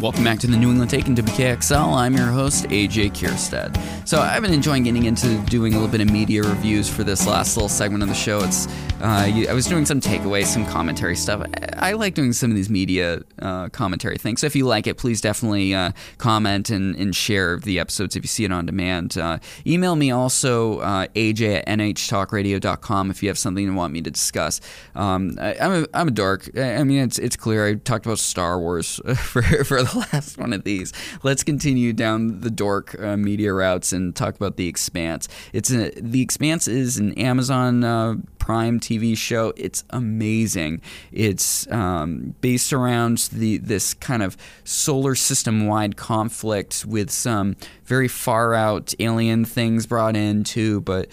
Welcome back to the New England Take and WKXL. I'm your host, AJ Kierstead. So I've been enjoying getting into doing a little bit of media reviews for this last little segment of the show. It's uh, I was doing some takeaways, some commentary stuff. I, I like doing some of these media uh, commentary things. So if you like it, please definitely uh, comment and, and, share the episodes if you see it on demand. Uh, email me also, uh, AJ at nhtalkradio.com if you have something you want me to discuss. Um, I, am a, I'm a dork. I mean, it's, it's clear. I talked about Star Wars for, for the last one of these. Let's continue down the dork uh, media routes and talk about The Expanse. It's a, The Expanse is an Amazon uh, Prime TV show. It's amazing. It's um, based around the this kind of solar system wide conflict with some very far out alien things brought in too, but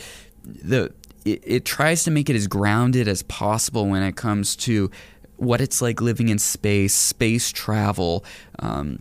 the it, it tries to make it as grounded as possible when it comes to what it's like living in space, space travel. Um,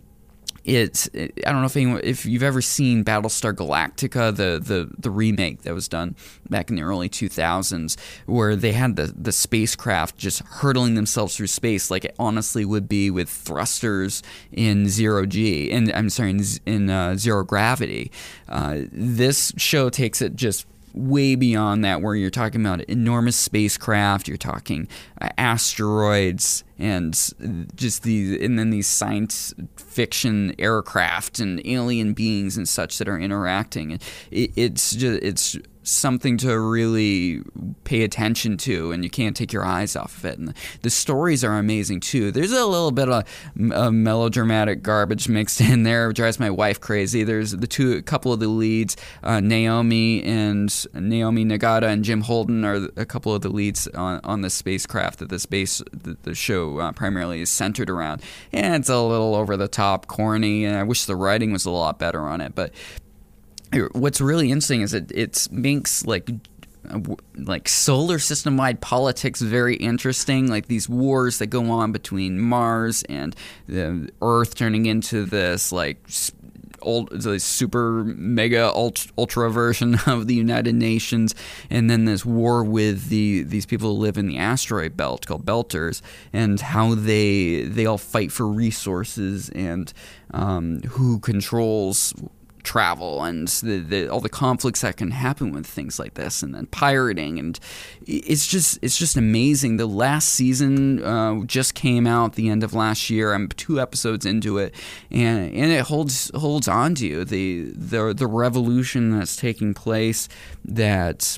it's I don't know if anyone, if you've ever seen Battlestar Galactica, the, the the remake that was done back in the early 2000s, where they had the the spacecraft just hurtling themselves through space like it honestly would be with thrusters in zero g, and I'm sorry in, in uh, zero gravity. Uh, this show takes it just way beyond that, where you're talking about enormous spacecraft, you're talking uh, asteroids, and just these, and then these science fiction aircraft and alien beings and such that are interacting. It, it's just it's something to really pay attention to, and you can't take your eyes off of it. And the stories are amazing too. There's a little bit of a melodramatic garbage mixed in there. It drives my wife crazy. There's the two, a couple of the leads, uh, Naomi and Naomi Nagata and Jim Holden are a couple of the leads on, on the spacecraft that the space the, the show uh, primarily is centered around. And it's a little over the top, corny, and I wish the writing was a lot better on it, but what's really interesting is it it makes like like solar system wide politics very interesting. Like these wars that go on between Mars and the Earth turning into this like old the super mega ultra, ultra version of the United Nations and then this war with the these people who live in the asteroid belt called belters and how they they all fight for resources and um, who controls travel and the, the, all the conflicts that can happen with things like this, and then pirating, and it's just it's just amazing. The last season uh, just came out the end of last year. I'm two episodes into it, and and it holds holds on to you. The the the revolution that's taking place that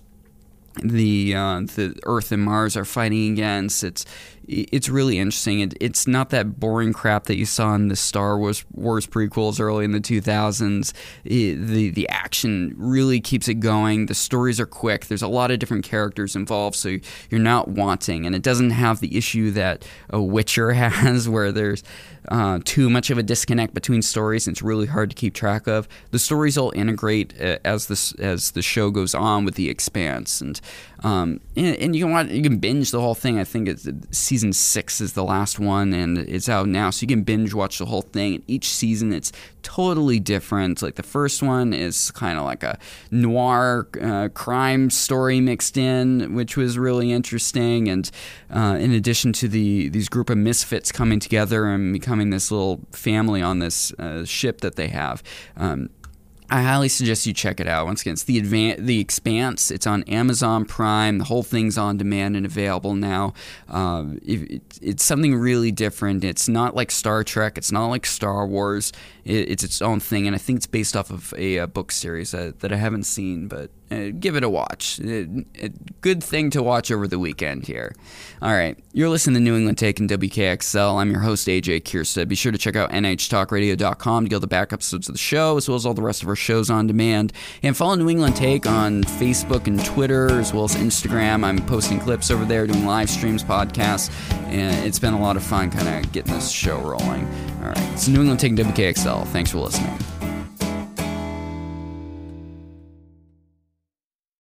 the uh, the Earth and Mars are fighting against. It's it's really interesting. It, it's not that boring crap that you saw in the Star Wars, Wars prequels early in the 2000s. It, the the action really keeps it going. The stories are quick. There's a lot of different characters involved, so you're not wanting. And it doesn't have the issue that a Witcher has, where there's uh, too much of a disconnect between stories. And it's really hard to keep track of. The stories all integrate uh, as this as the show goes on with the Expanse, and um, and, and, you can watch, you can binge the whole thing. I think it's season six is the last one, and it's out now, so you can binge watch the whole thing. And each season, it's totally different. Like the first one is kind of like a noir uh, crime story mixed in, which was really interesting. And uh, in addition to the these group of misfits coming together and becoming this little family on this uh, ship that they have. Um, I highly suggest you check it out. Once again, it's the advan- the Expanse. It's on Amazon Prime. The whole thing's on demand and available now. Um, it, it's something really different. It's not like Star Trek. It's not like Star Wars. It, it's its own thing, and I think it's based off of a, a book series that, that I haven't seen, but uh, give it a watch. It, it, good thing to watch over the weekend here. All right, you're listening to New England Take and WKXL. I'm your host, AJ Kierstead. Be sure to check out nhtalkradio.com to get all the back episodes of the show, as well as all the rest of our shows on demand. And follow New England Take on Facebook and Twitter, as well as Instagram. I'm posting clips over there, doing live streams, podcasts, and it's been a lot of fun kind of getting this show rolling. All right, it's New England Take and WKXL. Thanks for listening.